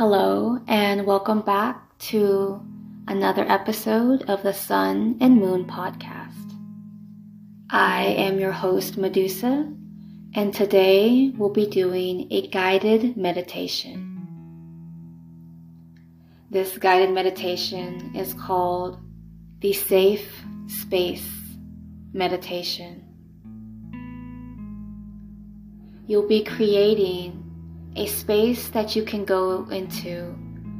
Hello, and welcome back to another episode of the Sun and Moon podcast. I am your host, Medusa, and today we'll be doing a guided meditation. This guided meditation is called the Safe Space Meditation. You'll be creating a space that you can go into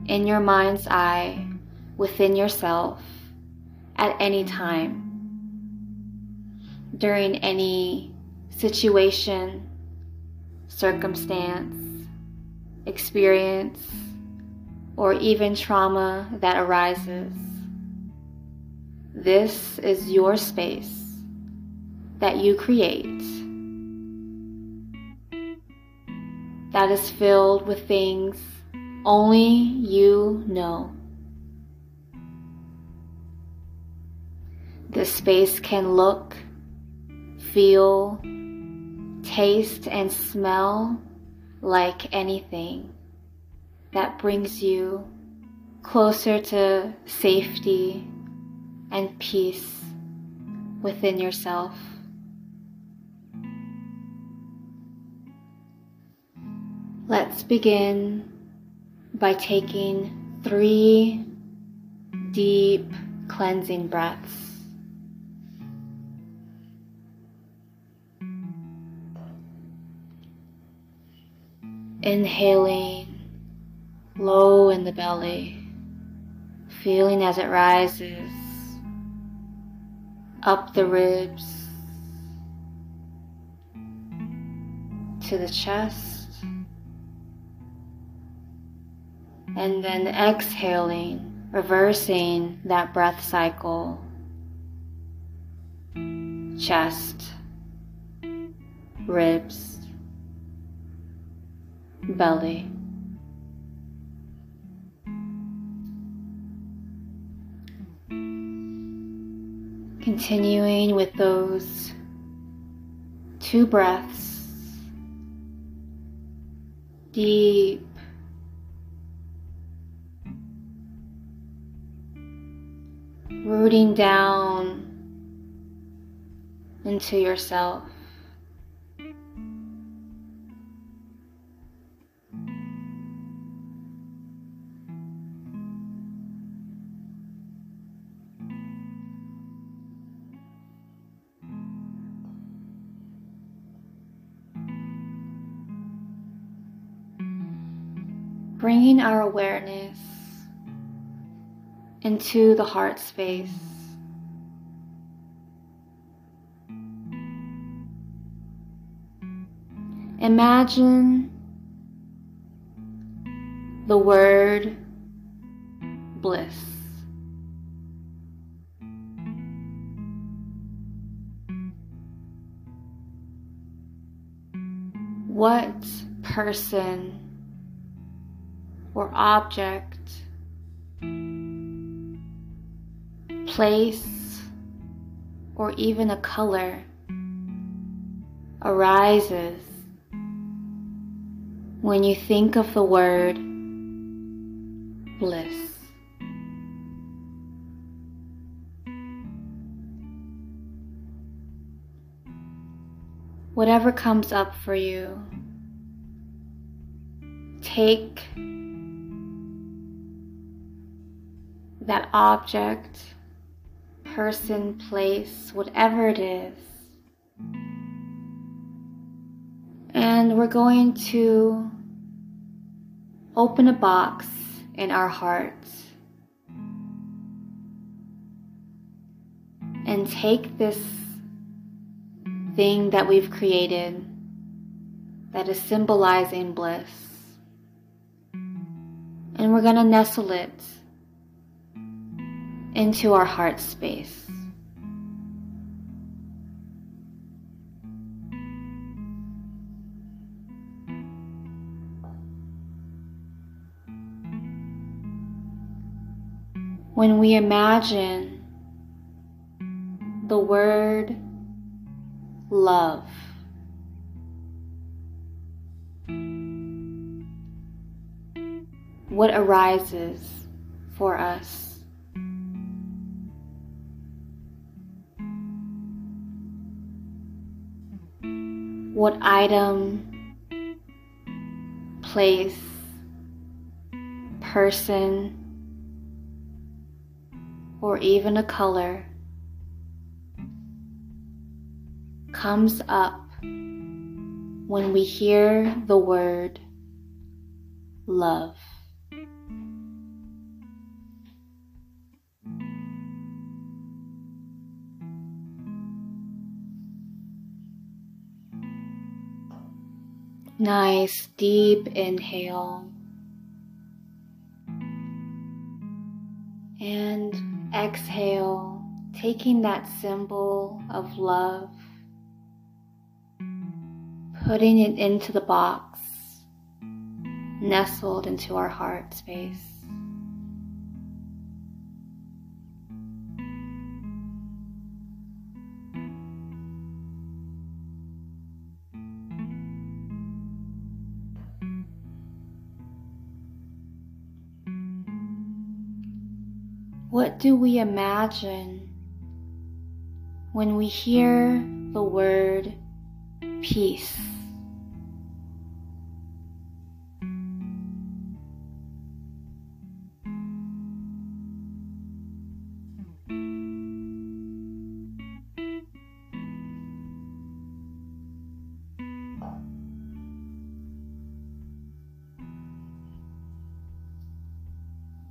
in your mind's eye within yourself at any time during any situation, circumstance, experience, or even trauma that arises. This is your space that you create that is filled with things only you know. This space can look, feel, taste, and smell like anything that brings you closer to safety and peace within yourself. Begin by taking three deep cleansing breaths. Inhaling low in the belly, feeling as it rises up the ribs to the chest. And then exhaling, reversing that breath cycle. Chest, ribs, belly. Continuing with those two breaths, deep rooting down into yourself. Bringing our awareness into the heart space. Imagine the word bliss. What person or object place, or even a color arises when you think of the word bliss. Whatever comes up for you, take that object person, place, whatever it is. And we're going to open a box in our hearts and take this thing that we've created that is symbolizing bliss. And we're going to nestle it into our heart space. When we imagine the word love, what arises for us. What item, place, person, or even a color comes up when we hear the word love. Nice deep inhale. And exhale, taking that symbol of love, putting it into the box, nestled into our heart space. Do we imagine when we hear the word peace?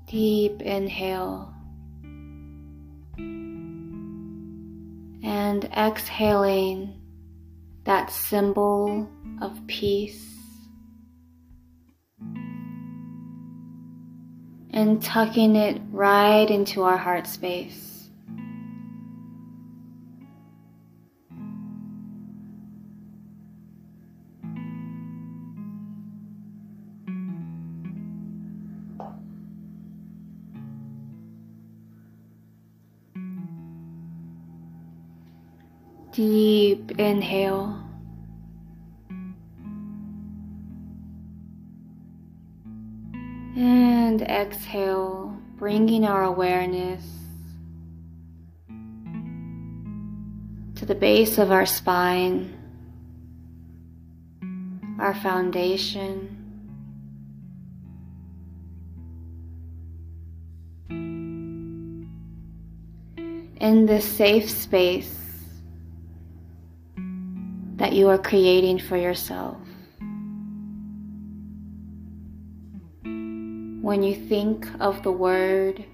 Deep inhale. Exhaling that symbol of peace and tucking it right into our heart space. Deep inhale. And exhale, bringing our awareness to the base of our spine, our foundation. In this safe space, that you are creating for yourself. When you think of the word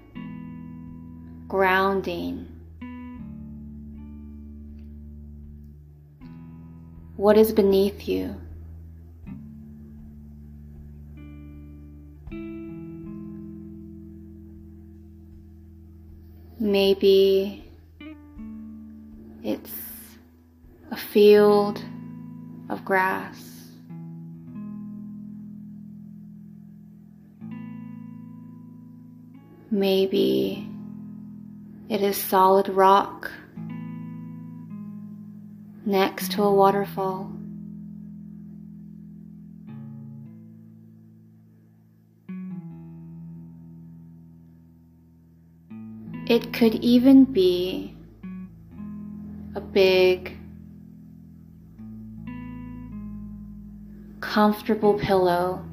grounding, what is beneath you? Maybe it's a field of grass. Maybe it is solid rock next to a waterfall. It could even be a big comfortable pillow.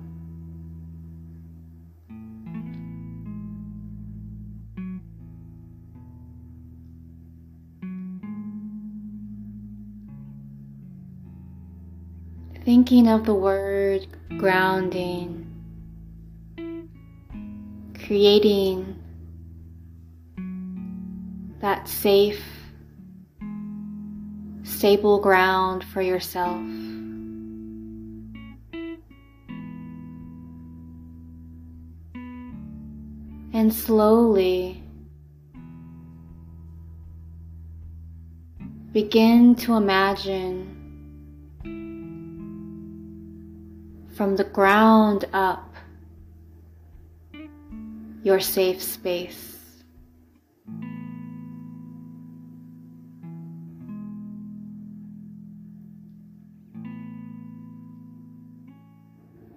Thinking of the word grounding, creating that safe, stable ground for yourself. And slowly begin to imagine from the ground up your safe space.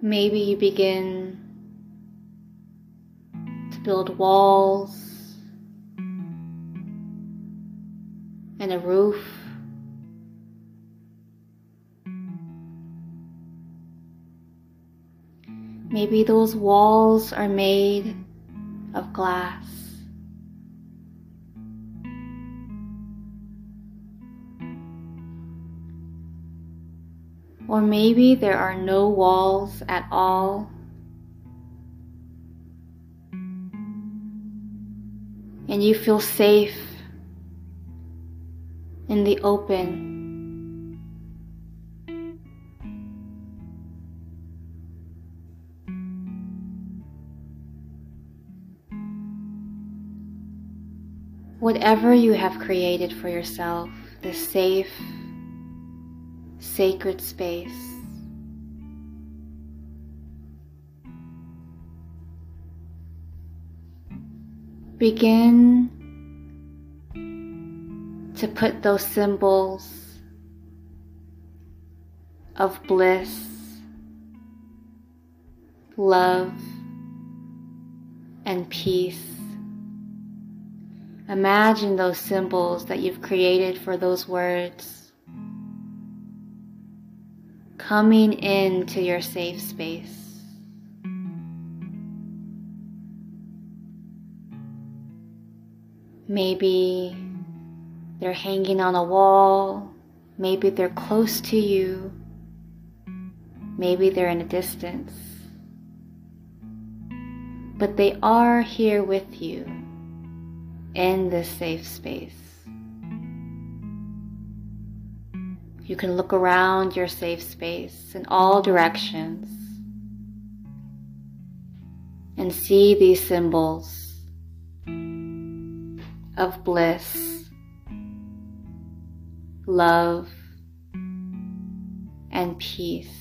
Maybe you begin build walls and a roof. Maybe those walls are made of glass. Or maybe there are no walls at all. And you feel safe in the open. Whatever you have created for yourself, this safe, sacred space. Begin to put those symbols of bliss, love, and peace. Imagine those symbols that you've created for those words coming into your safe space. Maybe they're hanging on a wall. Maybe they're close to you. Maybe they're in a distance. But they are here with you in this safe space. You can look around your safe space in all directions and see these symbols of bliss love, and peace.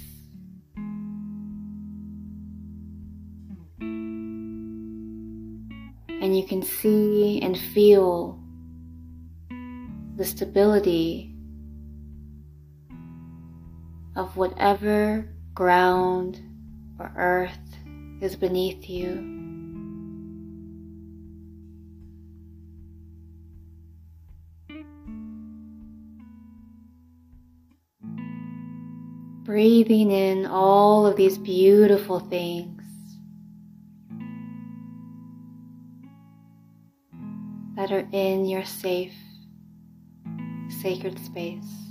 And you can see and feel the stability of whatever ground or earth is beneath you. Breathing in all of these beautiful things that are in your safe, sacred space.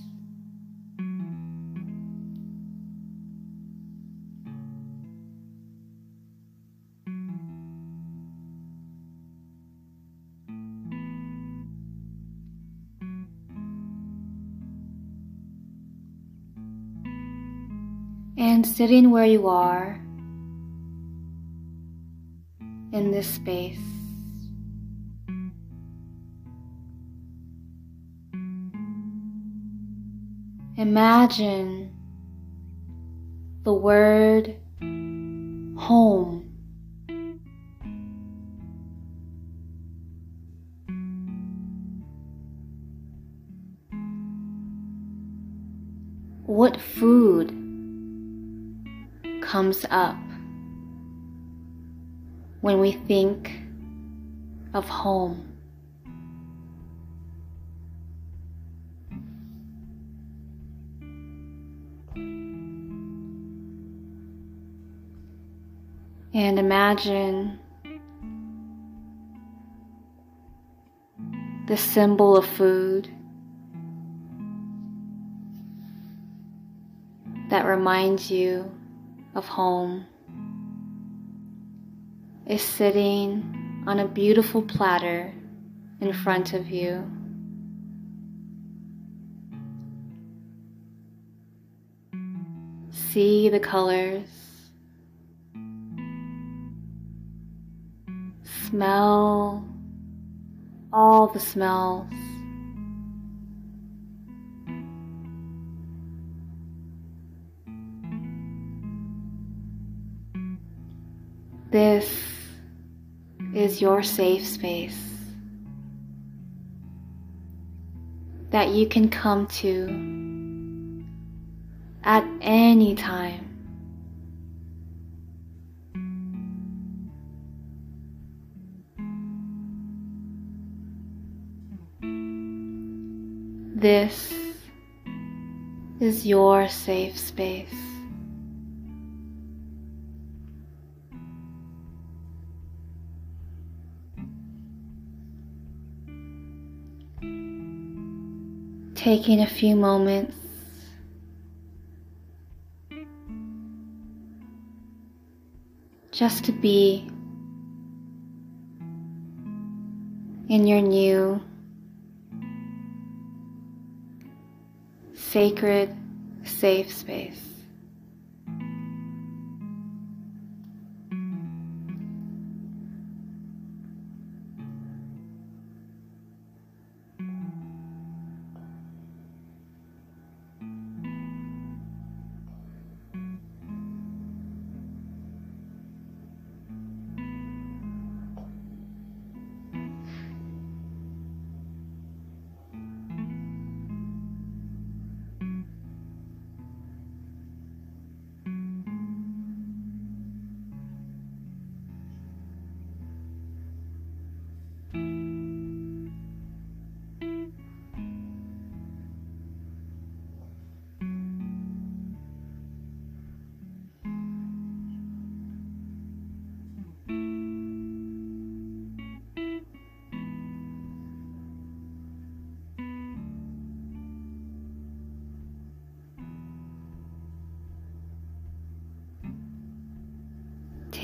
Sitting where you are in this space. Imagine the word home. Comes up when we think of home. And imagine the symbol of food that reminds you of home is sitting on a beautiful platter in front of you. See the colors. Smell all the smells. This is your safe space that you can come to at any time. This is your safe space. Taking a few moments just to be in your new sacred, safe space.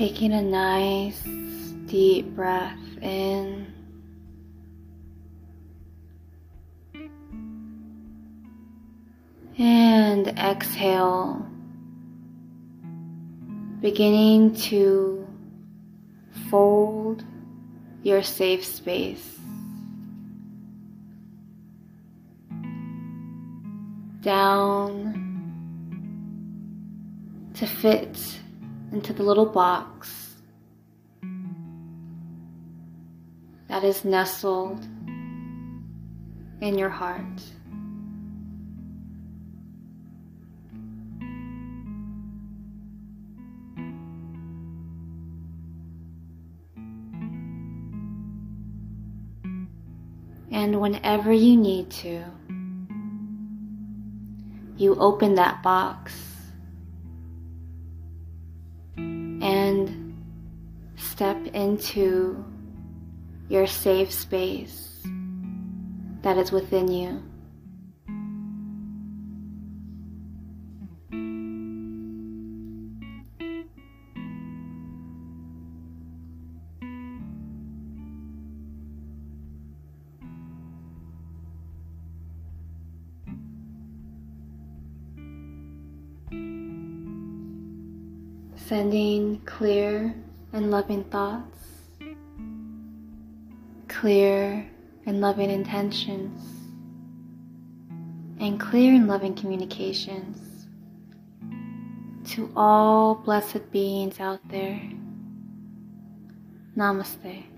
Taking a nice deep breath in. And exhale, beginning to fold your safe space down to fit into the little box that is nestled in your heart. And whenever you need to, you open that box step into your safe space that is within you. sending clear and loving thoughts, clear and loving intentions, and clear and loving communications to all blessed beings out there. Namaste.